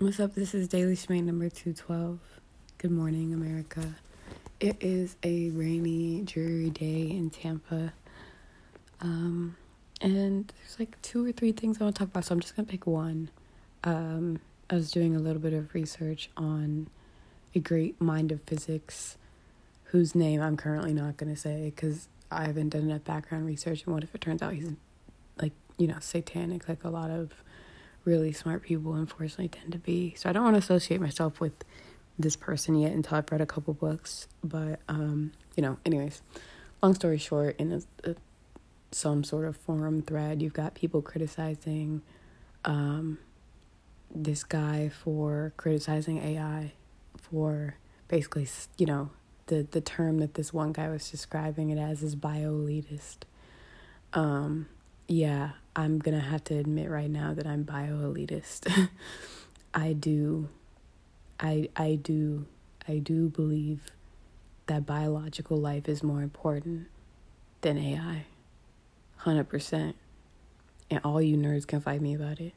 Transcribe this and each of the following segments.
What's up? This is Daily Schmate number 212. Good morning, America. It is a rainy, dreary day in Tampa. Um, and there's like two or three things I want to talk about, so I'm just going to pick one. Um, I was doing a little bit of research on a great mind of physics whose name I'm currently not going to say because I haven't done enough background research. And what if it turns out he's like, you know, satanic, like a lot of really smart people unfortunately tend to be. So I don't want to associate myself with this person yet until I've read a couple books. But um, you know, anyways, long story short, in a, a, some sort of forum thread, you've got people criticizing um, this guy for criticizing AI for basically, you know, the the term that this one guy was describing it as is bio elitist. Um, yeah, I'm gonna have to admit right now that I'm bio elitist. I do, I I do, I do believe that biological life is more important than AI. Hundred percent. And all you nerds can fight me about it.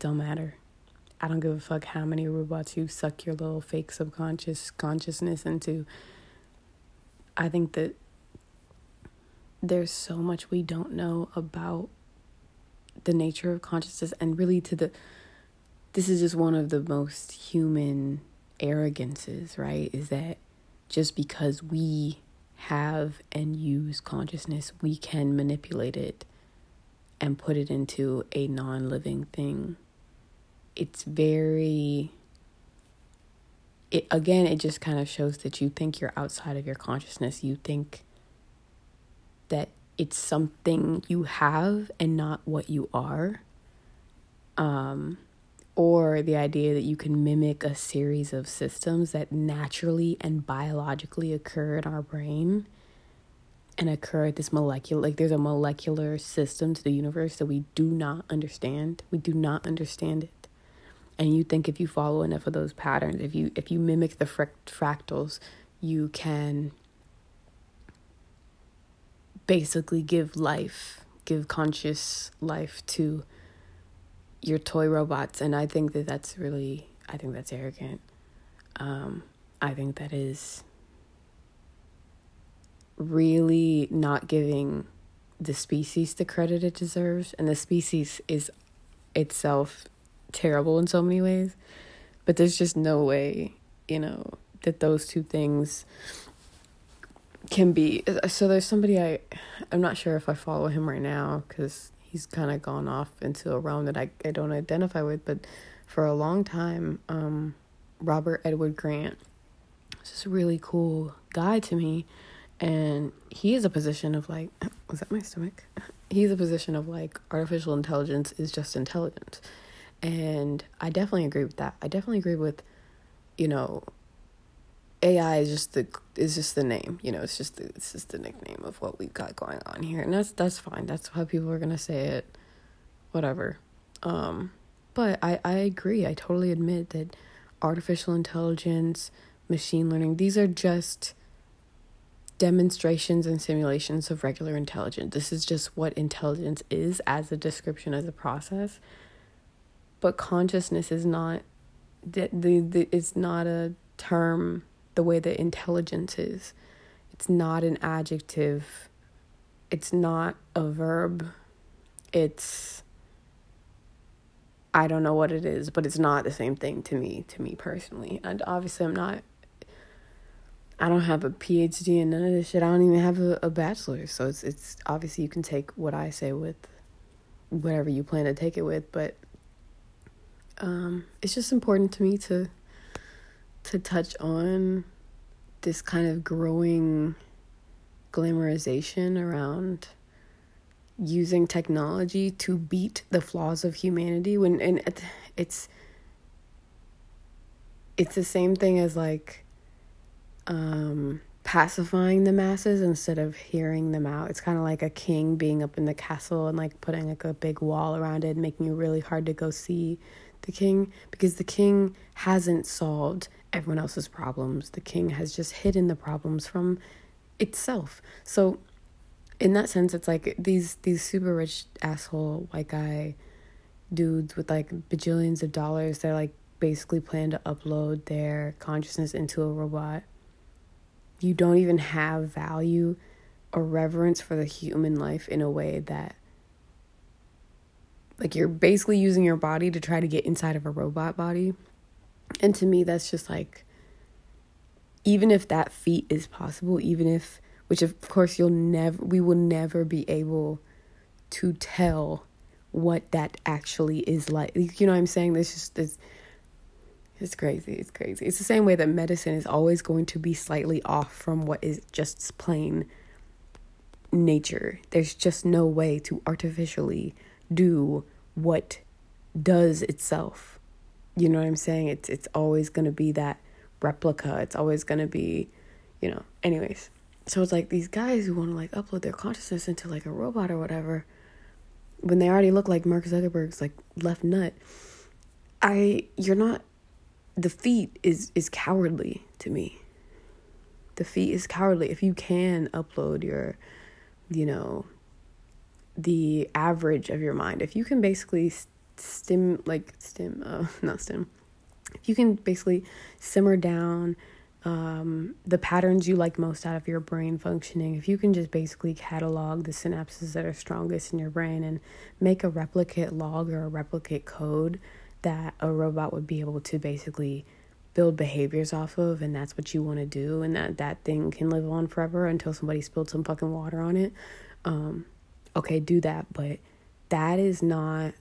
Don't matter. I don't give a fuck how many robots you suck your little fake subconscious consciousness into. I think that there's so much we don't know about the nature of consciousness and really to the this is just one of the most human arrogances, right? Is that just because we have and use consciousness, we can manipulate it and put it into a non living thing. It's very it again it just kind of shows that you think you're outside of your consciousness. You think that it's something you have and not what you are. Um, or the idea that you can mimic a series of systems that naturally and biologically occur in our brain and occur at this molecular like there's a molecular system to the universe that we do not understand we do not understand it and you think if you follow enough of those patterns if you if you mimic the fractals you can basically give life, give conscious life to your toy robots. And I think that that's really, I think that's arrogant. Um, I think that is really not giving the species the credit it deserves. And the species is itself terrible in so many ways. But there's just no way, you know, that those two things can be so there's somebody i i'm not sure if i follow him right now because he's kind of gone off into a realm that I, I don't identify with but for a long time um robert edward grant is just a really cool guy to me. And he is a position of like was that my stomach? He's a position of like artificial intelligence is just intelligence. And i definitely agree with that. I definitely agree with you know AI is just the is just the name, you know. It's just the, it's just the nickname of what we've got going on here, and that's that's fine. That's how people are gonna say it, whatever. Um, but I I agree. I totally admit that artificial intelligence, machine learning, these are just demonstrations and simulations of regular intelligence. This is just what intelligence is as a description as a process. But consciousness is not the the, the it's not a term the way that intelligence is. It's not an adjective, it's not a verb. It's I don't know what it is, but it's not the same thing to me, to me personally. And obviously, I'm not, I don't have a PhD in none of this shit. I don't even have a, a bachelor's. So it's, it's obviously you can take what I say with whatever you plan to take it with. But um, it's just important to me to to touch on this kind of growing glamorization around using technology to beat the flaws of humanity when and it's it's the same thing as like um pacifying the masses instead of hearing them out. It's kind of like a king being up in the castle and like putting like a big wall around it, making it really hard to go see the king because the king hasn't solved everyone else's problems. The king has just hidden the problems from itself. So in that sense it's like these these super rich asshole white guy dudes with like bajillions of dollars they're like basically plan to upload their consciousness into a robot. You don't even have value or reverence for the human life in a way that like you're basically using your body to try to get inside of a robot body. And to me that's just like even if that feat is possible, even if which of course you'll never we will never be able to tell what that actually is like. You know what I'm saying? This just this it's crazy. It's crazy. It's the same way that medicine is always going to be slightly off from what is just plain nature. There's just no way to artificially do what does itself. You know what I'm saying? It's it's always going to be that replica. It's always going to be, you know. Anyways, so it's like these guys who want to like upload their consciousness into like a robot or whatever when they already look like Mark Zuckerberg's like left nut. I you're not the feat is is cowardly to me. The feat is cowardly. If you can upload your, you know, the average of your mind, if you can basically stim like stim uh not stim, if you can basically simmer down um, the patterns you like most out of your brain functioning, if you can just basically catalog the synapses that are strongest in your brain and make a replicate log or a replicate code that a robot would be able to basically build behaviors off of and that's what you want to do and that that thing can live on forever until somebody spilled some fucking water on it um okay do that but that is not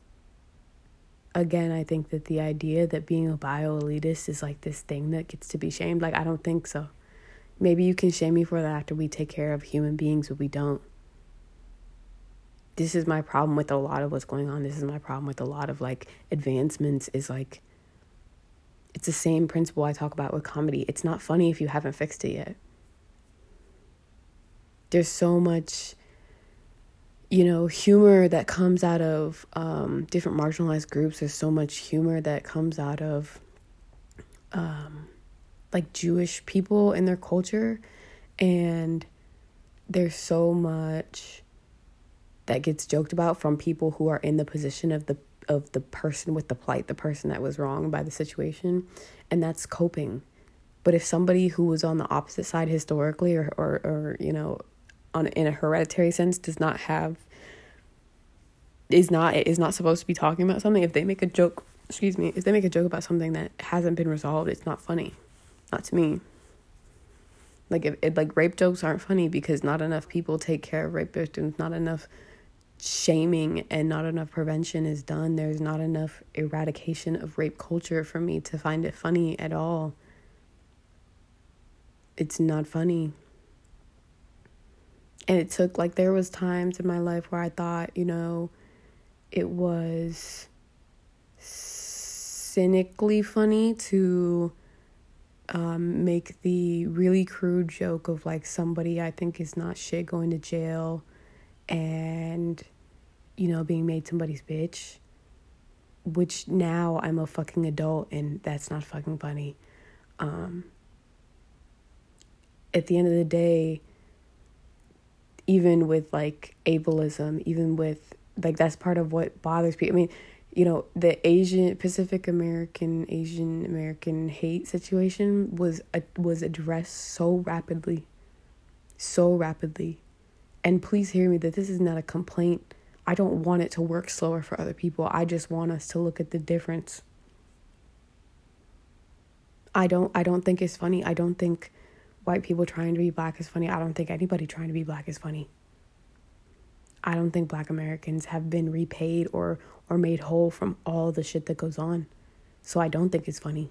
again i think that the idea that being a bio elitist is like this thing that gets to be shamed like i don't think so maybe you can shame me for that after we take care of human beings but we don't this is my problem with a lot of what's going on. This is my problem with a lot of like advancements is like it's the same principle I talk about with comedy. It's not funny if you haven't fixed it yet. There's so much you know, humor that comes out of um, different marginalized groups. There's so much humor that comes out of um, like Jewish people and their culture. And there's so much that gets joked about from people who are in the position of the of the person with the plight, the person that was wrong by the situation, and that's coping. But if somebody who was on the opposite side historically or or, or you know, on in a hereditary sense does not have is not is not supposed to be talking about something, if they make a joke, excuse me, if they make a joke about something that hasn't been resolved, it's not funny. Not to me. Like if it, like rape jokes aren't funny because not enough people take care of rape victims, not enough shaming and not enough prevention is done. There's not enough eradication of rape culture for me to find it funny at all. It's not funny. And it took like there was times in my life where I thought, you know, it was cynically funny to um, make the really crude joke of like somebody I think is not shit going to jail and you know, being made somebody's bitch, which now I'm a fucking adult and that's not fucking funny. Um, at the end of the day, even with like ableism, even with like that's part of what bothers people. I mean, you know, the Asian Pacific American Asian American hate situation was uh, was addressed so rapidly, so rapidly, and please hear me that this is not a complaint I don't want it to work slower for other people. I just want us to look at the difference. I don't I don't think it's funny. I don't think white people trying to be black is funny. I don't think anybody trying to be black is funny. I don't think black Americans have been repaid or or made whole from all the shit that goes on. So I don't think it's funny.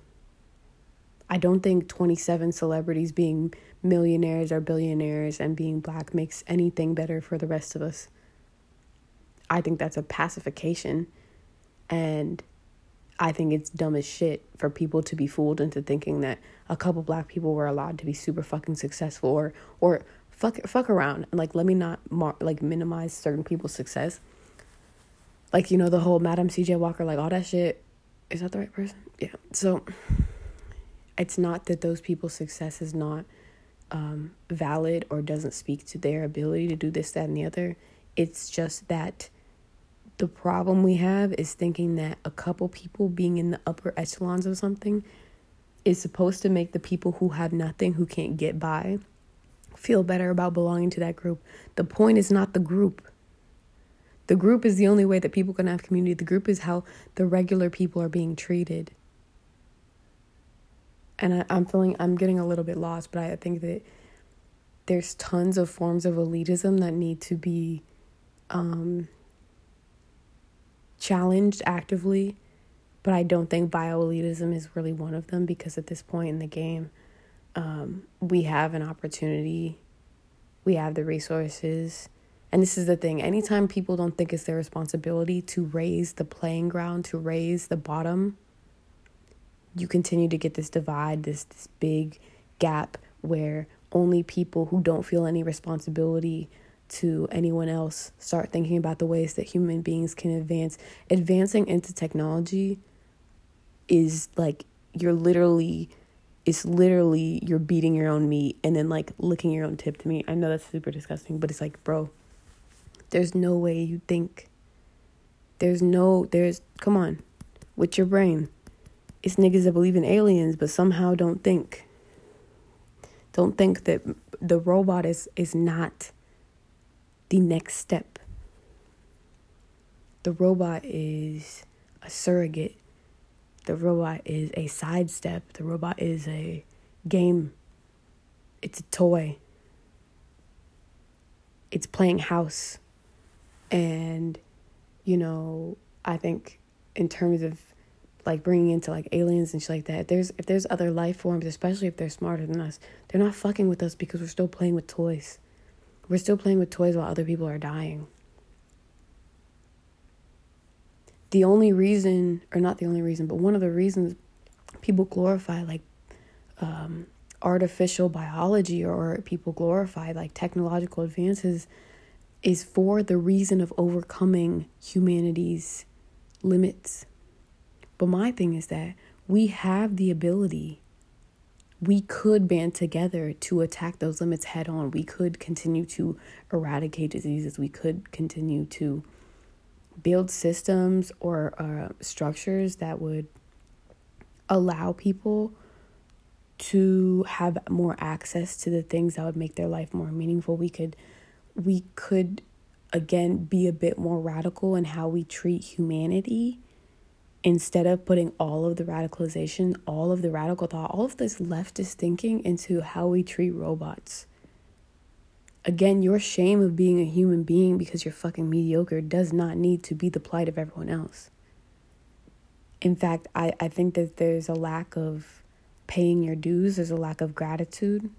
I don't think 27 celebrities being millionaires or billionaires and being black makes anything better for the rest of us. I think that's a pacification. And I think it's dumb as shit for people to be fooled into thinking that a couple black people were allowed to be super fucking successful or or fuck fuck around and like let me not mar- like minimize certain people's success. Like you know the whole Madam C.J. Walker like all that shit. Is that the right person? Yeah. So it's not that those people's success is not um, valid or doesn't speak to their ability to do this, that, and the other. It's just that the problem we have is thinking that a couple people being in the upper echelons of something is supposed to make the people who have nothing, who can't get by, feel better about belonging to that group. The point is not the group. The group is the only way that people can have community. The group is how the regular people are being treated. And I, I'm feeling, I'm getting a little bit lost, but I think that there's tons of forms of elitism that need to be um, challenged actively. But I don't think bio elitism is really one of them because at this point in the game, um, we have an opportunity, we have the resources. And this is the thing anytime people don't think it's their responsibility to raise the playing ground, to raise the bottom, you continue to get this divide, this, this big gap where only people who don't feel any responsibility to anyone else start thinking about the ways that human beings can advance. Advancing into technology is like you're literally it's literally you're beating your own meat and then like licking your own tip to me. I know that's super disgusting, but it's like, bro, there's no way you think. There's no there's come on. With your brain. It's niggas that believe in aliens but somehow don't think. Don't think that the robot is is not the next step. The robot is a surrogate. The robot is a sidestep. The robot is a game. It's a toy. It's playing house. And, you know, I think in terms of like bringing into like aliens and shit like that. If there's if there's other life forms, especially if they're smarter than us, they're not fucking with us because we're still playing with toys. We're still playing with toys while other people are dying. The only reason, or not the only reason, but one of the reasons people glorify like um, artificial biology or people glorify like technological advances is for the reason of overcoming humanity's limits. But my thing is that we have the ability we could band together to attack those limits head on. We could continue to eradicate diseases. We could continue to build systems or uh, structures that would allow people to have more access to the things that would make their life more meaningful. We could we could again be a bit more radical in how we treat humanity instead of putting all of the radicalization, all of the radical thought, all of this leftist thinking into how we treat robots. Again, your shame of being a human being because you're fucking mediocre does not need to be the plight of everyone else. In fact, I, I think that there's a lack of paying your dues, there's a lack of gratitude.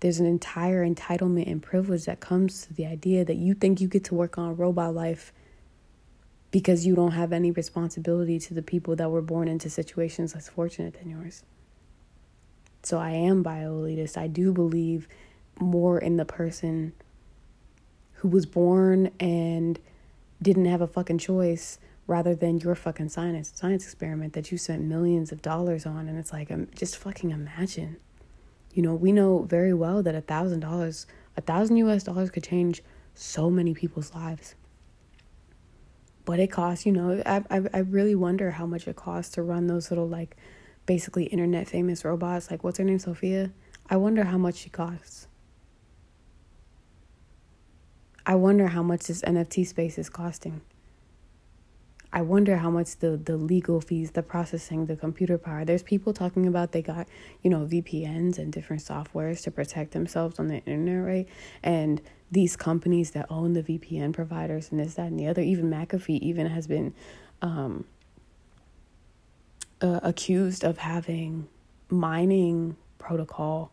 There's an entire entitlement and privilege that comes to the idea that you think you get to work on robot life because you don't have any responsibility to the people that were born into situations less fortunate than yours. So I am bio-elitist. I do believe more in the person who was born and didn't have a fucking choice rather than your fucking science science experiment that you spent millions of dollars on and it's like um, just fucking imagine you know we know very well that a thousand dollars a thousand us dollars could change so many people's lives what it costs. You know, I, I, I really wonder how much it costs to run those little, like, basically internet famous robots. Like, what's her name, Sophia? I wonder how much she costs. I wonder how much this NFT space is costing. I wonder how much the the legal fees, the processing, the computer power. There's people talking about they got, you know, VPNs and different softwares to protect themselves on the internet, right? And these companies that own the VPN providers and this, that, and the other, even McAfee even has been um, uh, accused of having mining protocol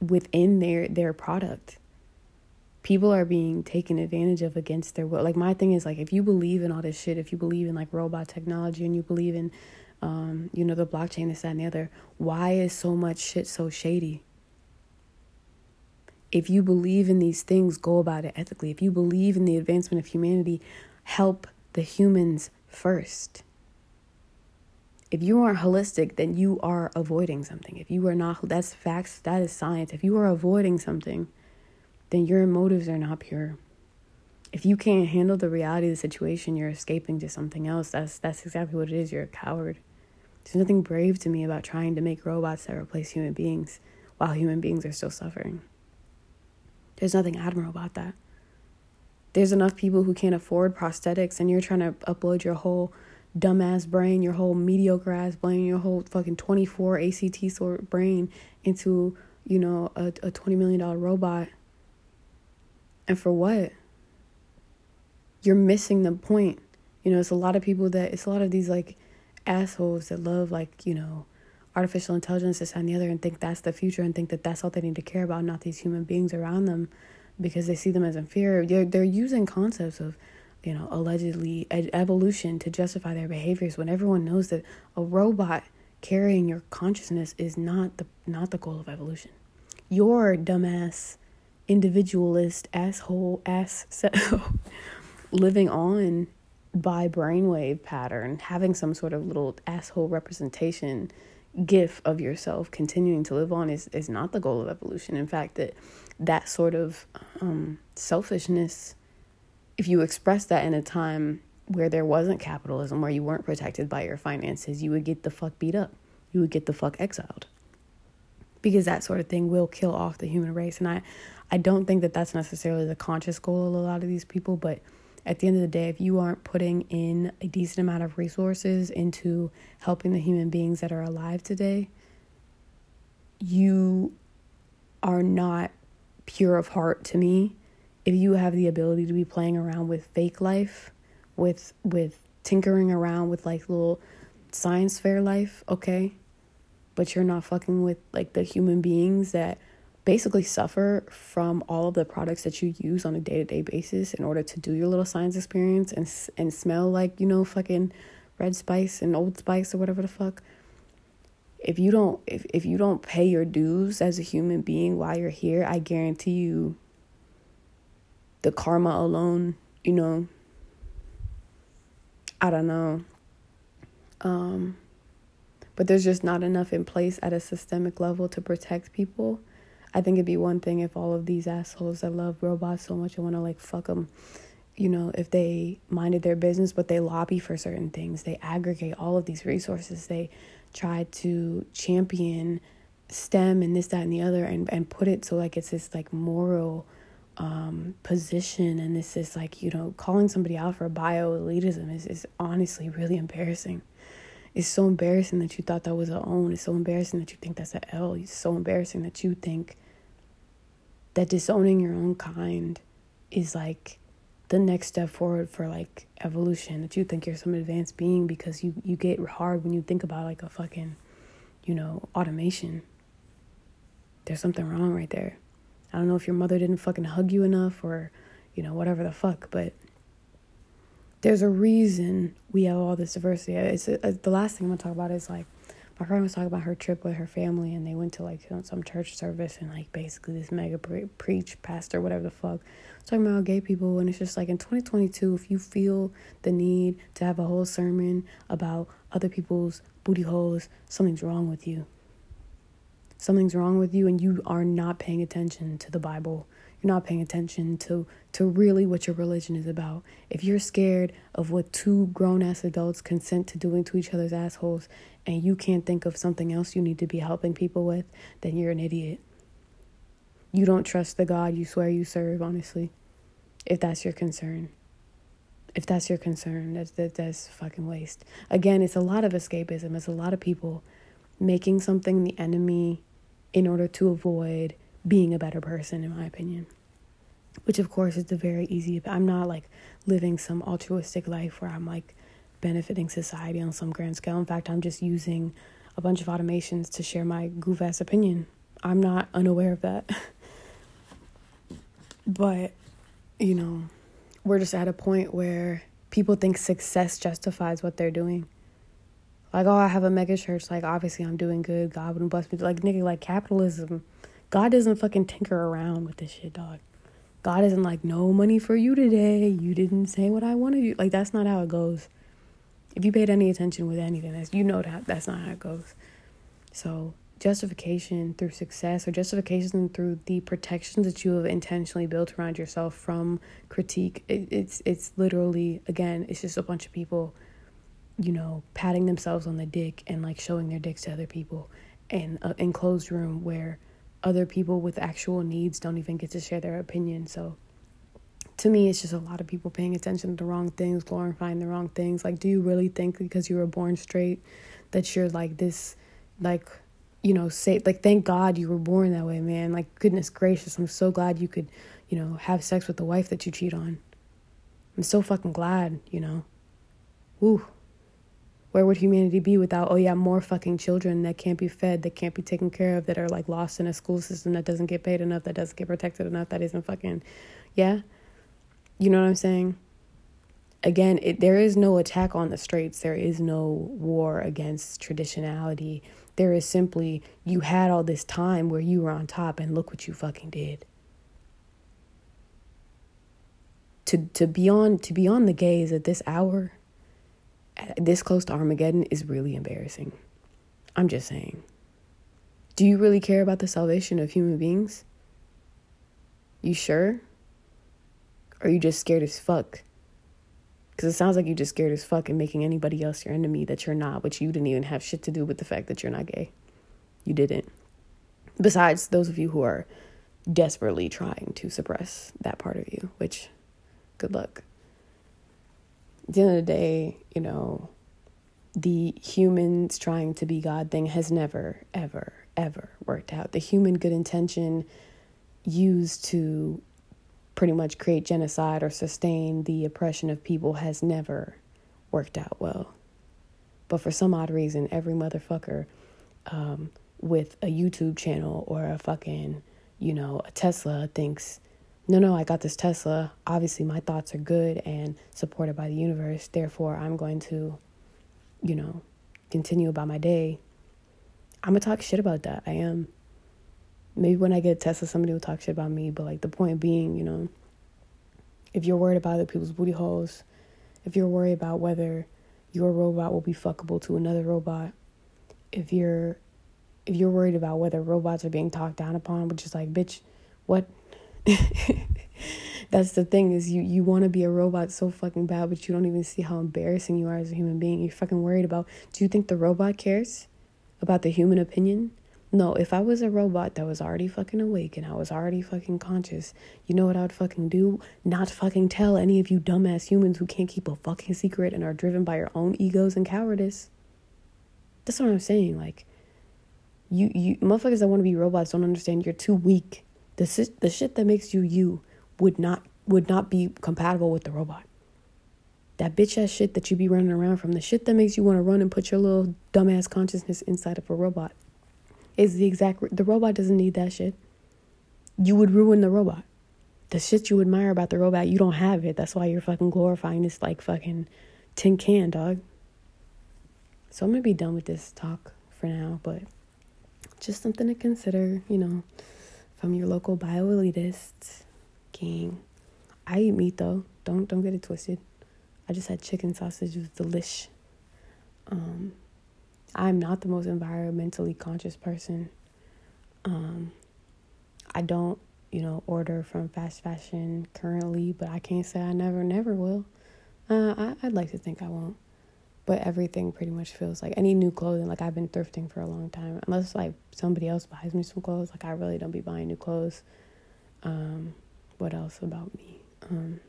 within their their product people are being taken advantage of against their will. Like my thing is like if you believe in all this shit, if you believe in like robot technology and you believe in um, you know, the blockchain, this, that, and the other, why is so much shit so shady? If you believe in these things, go about it ethically. If you believe in the advancement of humanity, help the humans first. If you aren't holistic, then you are avoiding something. If you are not, that's facts, that is science. If you are avoiding something, then your motives are not pure. if you can't handle the reality of the situation, you're escaping to something else. That's that's exactly what it is. You're a coward. There's nothing brave to me about trying to make robots that replace human beings while human beings are still suffering. There's nothing admirable about that. There's enough people who can't afford prosthetics, and you're trying to upload your whole dumbass brain, your whole mediocre ass brain, your whole fucking 24 ACT sort brain into, you know, a, a $20 million robot. And for what? You're missing the point. You know, it's a lot of people that, it's a lot of these like assholes that love like, you know, artificial intelligence, this and the other, and think that's the future and think that that's all they need to care about, not these human beings around them because they see them as inferior. They're, they're using concepts of, you know, allegedly evolution to justify their behaviors when everyone knows that a robot carrying your consciousness is not the not the goal of evolution. Your dumbass individualist asshole ass so living on by brainwave pattern, having some sort of little asshole representation gif of yourself continuing to live on is, is not the goal of evolution. In fact, that that sort of um, selfishness, if you express that in a time where there wasn't capitalism, where you weren't protected by your finances, you would get the fuck beat up. You would get the fuck exiled. Because that sort of thing will kill off the human race. And I, I don't think that that's necessarily the conscious goal of a lot of these people, but at the end of the day, if you aren't putting in a decent amount of resources into helping the human beings that are alive today, you are not pure of heart to me. If you have the ability to be playing around with fake life, with with tinkering around with like little science fair life, okay? But you're not fucking with like the human beings that basically suffer from all of the products that you use on a day-to-day basis in order to do your little science experience and and smell like you know fucking red spice and old spice or whatever the fuck. If you don't if, if you don't pay your dues as a human being while you're here i guarantee you the karma alone you know i don't know. Um but there's just not enough in place at a systemic level to protect people I think it'd be one thing if all of these assholes that love robots so much and want to like fuck them, you know, if they minded their business, but they lobby for certain things, they aggregate all of these resources, they try to champion STEM and this, that, and the other, and and put it so like it's this like moral um, position, and this is like you know calling somebody out for bio elitism is is honestly really embarrassing. It's so embarrassing that you thought that was a own. It's so embarrassing that you think that's a L. It's so embarrassing that you think that disowning your own kind is like the next step forward for like evolution. That you think you're some advanced being because you you get hard when you think about like a fucking, you know, automation. There's something wrong right there. I don't know if your mother didn't fucking hug you enough or, you know, whatever the fuck, but there's a reason we have all this diversity. It's a, a, the last thing I'm gonna talk about is like my friend was talking about her trip with her family, and they went to like some church service, and like basically this mega pre- preach pastor, whatever the fuck, talking about gay people, and it's just like in 2022, if you feel the need to have a whole sermon about other people's booty holes, something's wrong with you. Something's wrong with you, and you are not paying attention to the Bible you're not paying attention to to really what your religion is about. If you're scared of what two grown ass adults consent to doing to each other's assholes and you can't think of something else you need to be helping people with, then you're an idiot. You don't trust the God you swear you serve, honestly. If that's your concern. If that's your concern, that's that, that's fucking waste. Again, it's a lot of escapism. It's a lot of people making something the enemy in order to avoid being a better person, in my opinion. Which, of course, is the very easy. I'm not like living some altruistic life where I'm like benefiting society on some grand scale. In fact, I'm just using a bunch of automations to share my goof ass opinion. I'm not unaware of that. but, you know, we're just at a point where people think success justifies what they're doing. Like, oh, I have a mega church. Like, obviously, I'm doing good. God wouldn't bless me. Like, nigga, like capitalism God doesn't fucking tinker around with this shit, dog. God isn't like, no money for you today. You didn't say what I wanted you. Like, that's not how it goes. If you paid any attention with anything, that's, you know that that's not how it goes. So justification through success or justification through the protections that you have intentionally built around yourself from critique it, it's it's literally again it's just a bunch of people you know patting themselves on the dick and like showing their dicks to other people in an enclosed room where other people with actual needs don't even get to share their opinion so to me it's just a lot of people paying attention to the wrong things glorifying the wrong things like do you really think because you were born straight that you're like this like you know, say like thank God you were born that way, man. Like goodness gracious, I'm so glad you could, you know, have sex with the wife that you cheat on. I'm so fucking glad, you know. Woo. Where would humanity be without, oh yeah, more fucking children that can't be fed, that can't be taken care of, that are like lost in a school system that doesn't get paid enough, that doesn't get protected enough, that isn't fucking, yeah? You know what I'm saying? Again, it, there is no attack on the straights. There is no war against traditionality there is simply, you had all this time where you were on top and look what you fucking did. To, to be on to be on the gays at this hour, this close to Armageddon is really embarrassing. I'm just saying. Do you really care about the salvation of human beings? You sure? Or are you just scared as fuck because it sounds like you're just scared as fuck and making anybody else your enemy that you're not, which you didn't even have shit to do with the fact that you're not gay. You didn't. Besides those of you who are desperately trying to suppress that part of you, which, good luck. At the end of the day, you know, the humans trying to be God thing has never, ever, ever worked out. The human good intention used to pretty much create genocide or sustain the oppression of people has never worked out well. But for some odd reason, every motherfucker um, with a YouTube channel or a fucking, you know, a Tesla thinks, no, no, I got this Tesla. Obviously, my thoughts are good and supported by the universe. Therefore, I'm going to, you know, continue about my day. I'm going to talk shit about that. I am maybe when I get a Tesla, somebody will talk shit about me. But like the point being, you know, if you're worried about other people's booty holes, if you're worried about whether your robot will be fuckable to another robot, if you're if you're worried about whether robots are being talked down upon, which is like, bitch, what? That's the thing is you you want to be a robot so fucking bad, but you don't even see how embarrassing you are as a human being. You're fucking worried about. Do you think the robot cares about the human opinion? No, if I was a robot that was already fucking awake and I was already fucking conscious, you know what I would fucking do? Not fucking tell any of you dumbass humans who can't keep a fucking secret and are driven by your own egos and cowardice. That's what I'm saying. Like, you, you motherfuckers that want to be robots don't understand you're too weak. The, the shit that makes you you would not would not be compatible with the robot. That bitch ass shit that you be running around from, the shit that makes you want to run and put your little dumbass consciousness inside of a robot is the exact the robot doesn't need that shit. You would ruin the robot. The shit you admire about the robot, you don't have it. That's why you're fucking glorifying this like fucking tin can, dog. So I'm gonna be done with this talk for now, but just something to consider, you know, from your local bio elitist king. I eat meat though. Don't don't get it twisted. I just had chicken sausage. It was delish. Um, I'm not the most environmentally conscious person. Um, I don't, you know, order from fast fashion currently, but I can't say I never, never will. Uh, I, I'd like to think I won't. But everything pretty much feels like any new clothing. Like I've been thrifting for a long time, unless like somebody else buys me some clothes. Like I really don't be buying new clothes. Um, what else about me? Um,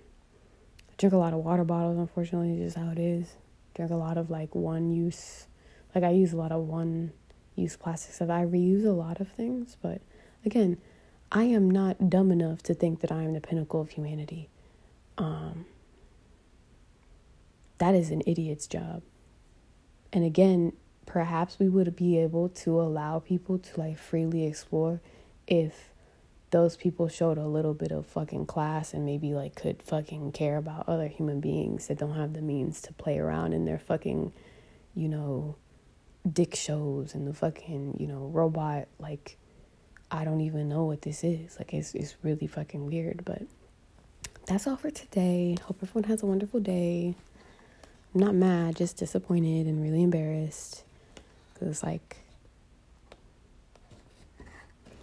I drink a lot of water bottles. Unfortunately, just how it is. Drink a lot of like one use like I use a lot of one use plastic stuff. I reuse a lot of things, but again, I am not dumb enough to think that I am the pinnacle of humanity. Um, that is an idiot's job. And again, perhaps we would be able to allow people to like freely explore if those people showed a little bit of fucking class and maybe like could fucking care about other human beings that don't have the means to play around in their fucking, you know, dick shows and the fucking, you know, robot like I don't even know what this is. Like it's it's really fucking weird, but that's all for today. Hope everyone has a wonderful day. I'm not mad, just disappointed and really embarrassed. Cause like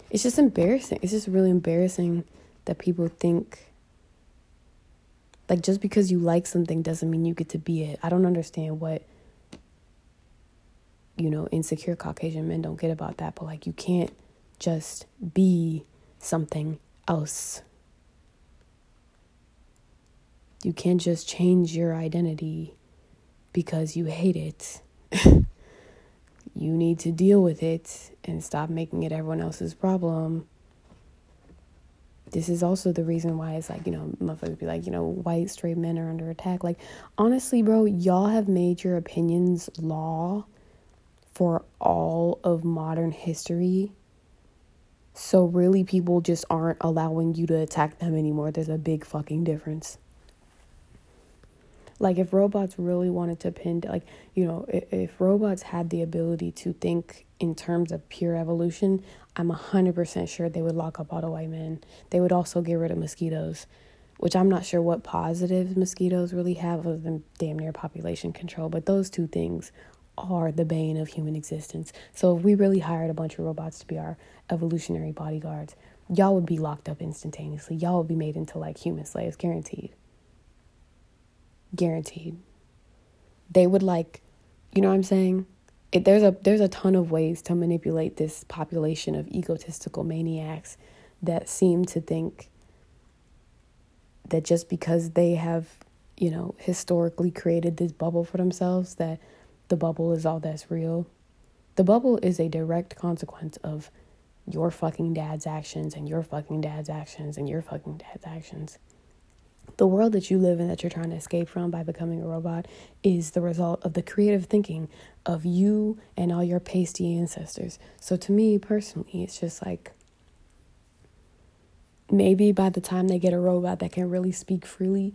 it's just embarrassing. It's just really embarrassing that people think like just because you like something doesn't mean you get to be it. I don't understand what you know, insecure Caucasian men don't get about that, but like you can't just be something else. You can't just change your identity because you hate it. you need to deal with it and stop making it everyone else's problem. This is also the reason why it's like, you know, motherfuckers be like, you know, white straight men are under attack. Like, honestly, bro, y'all have made your opinions law for all of modern history. So, really, people just aren't allowing you to attack them anymore. There's a big fucking difference. Like, if robots really wanted to pin, like, you know, if, if robots had the ability to think in terms of pure evolution, I'm 100% sure they would lock up all the white men. They would also get rid of mosquitoes, which I'm not sure what positives mosquitoes really have other than damn near population control. But those two things are the bane of human existence. So if we really hired a bunch of robots to be our evolutionary bodyguards, y'all would be locked up instantaneously. Y'all would be made into like human slaves, guaranteed. Guaranteed. They would like, you know what I'm saying? It, there's a there's a ton of ways to manipulate this population of egotistical maniacs that seem to think that just because they have, you know, historically created this bubble for themselves that the bubble is all that's real. The bubble is a direct consequence of your fucking dad's actions and your fucking dad's actions and your fucking dad's actions. The world that you live in that you're trying to escape from by becoming a robot is the result of the creative thinking of you and all your pasty ancestors. So to me personally, it's just like maybe by the time they get a robot that can really speak freely,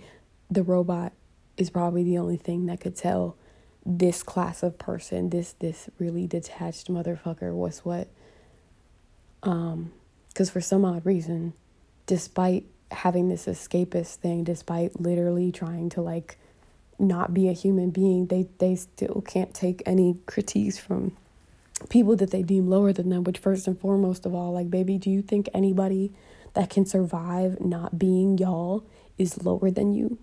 the robot is probably the only thing that could tell this class of person, this this really detached motherfucker was what um cuz for some odd reason despite having this escapist thing despite literally trying to like not be a human being, they they still can't take any critiques from people that they deem lower than them, which first and foremost of all, like baby, do you think anybody that can survive not being y'all is lower than you?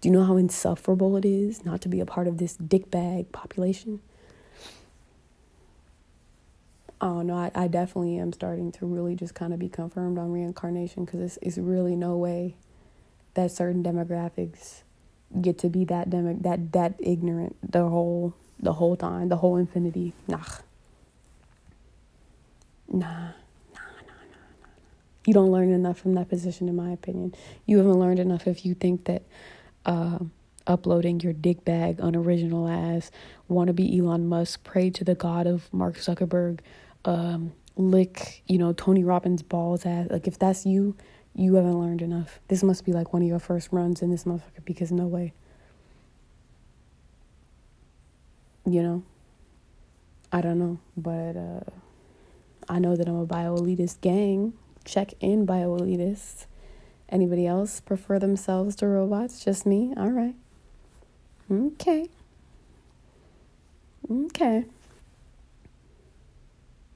Do you know how insufferable it is not to be a part of this dickbag population? Oh no, I, I definitely am starting to really just kind of be confirmed on reincarnation because it's, it's really no way that certain demographics get to be that demo, that that ignorant the whole the whole time, the whole infinity. Nah. Nah. Nah, nah, nah, nah. You don't learn enough from that position, in my opinion. You haven't learned enough if you think that uh, uploading your dick bag unoriginal ass wannabe Elon Musk, pray to the god of Mark Zuckerberg, um, lick, you know, Tony Robbins balls ass. Like if that's you, you haven't learned enough. This must be like one of your first runs in this motherfucker because no way. You know? I don't know, but uh, I know that I'm a bio elitist gang. Check in bio elitist. Anybody else prefer themselves to robots? Just me? All right. Okay. Okay.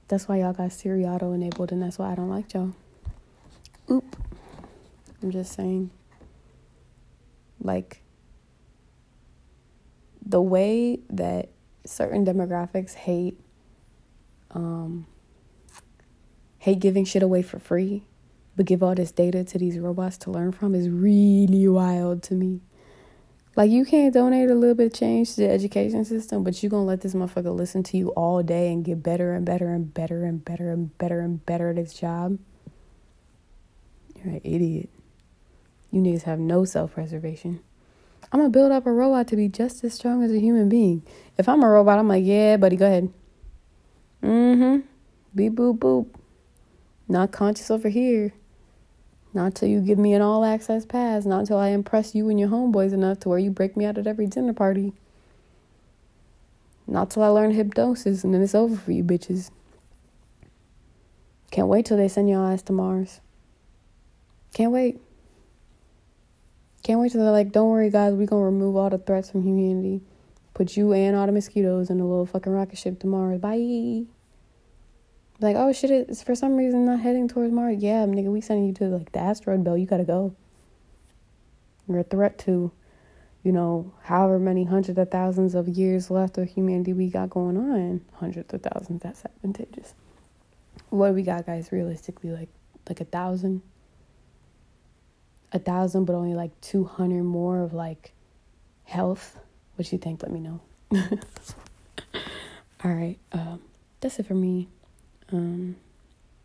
That's why y'all got Siri auto enabled, and that's why I don't like y'all. Oop. I'm just saying. Like, the way that certain demographics hate, um, hate giving shit away for free but give all this data to these robots to learn from is really wild to me. Like you can't donate a little bit of change to the education system, but you gonna let this motherfucker listen to you all day and get better and better and better and better and better and better at his job. You're an idiot. You niggas have no self preservation. I'm gonna build up a robot to be just as strong as a human being. If I'm a robot, I'm like, yeah, buddy, go ahead. Mm-hmm. Beep boop boop. Not conscious over here. Not till you give me an all access pass. Not till I impress you and your homeboys enough to where you break me out at every dinner party. Not till I learn hypnosis and then it's over for you bitches. Can't wait till they send your ass to Mars. Can't wait. Can't wait till they're like, don't worry, guys, we're gonna remove all the threats from humanity. Put you and all the mosquitoes in a little fucking rocket ship to Mars. Bye. Like, oh shit, it's for some reason not heading towards Mars. Yeah, nigga, we sending you to like the asteroid belt. You gotta go. You're a threat to, you know, however many hundreds of thousands of years left of humanity we got going on. Hundreds of thousands, that's advantageous. What do we got, guys? Realistically, like like a thousand. A thousand, but only like two hundred more of like health. What you think? Let me know. All right, um, that's it for me. Um,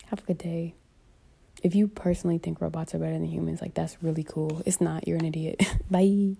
have a good day. If you personally think robots are better than humans, like that's really cool. It's not. You're an idiot. Bye.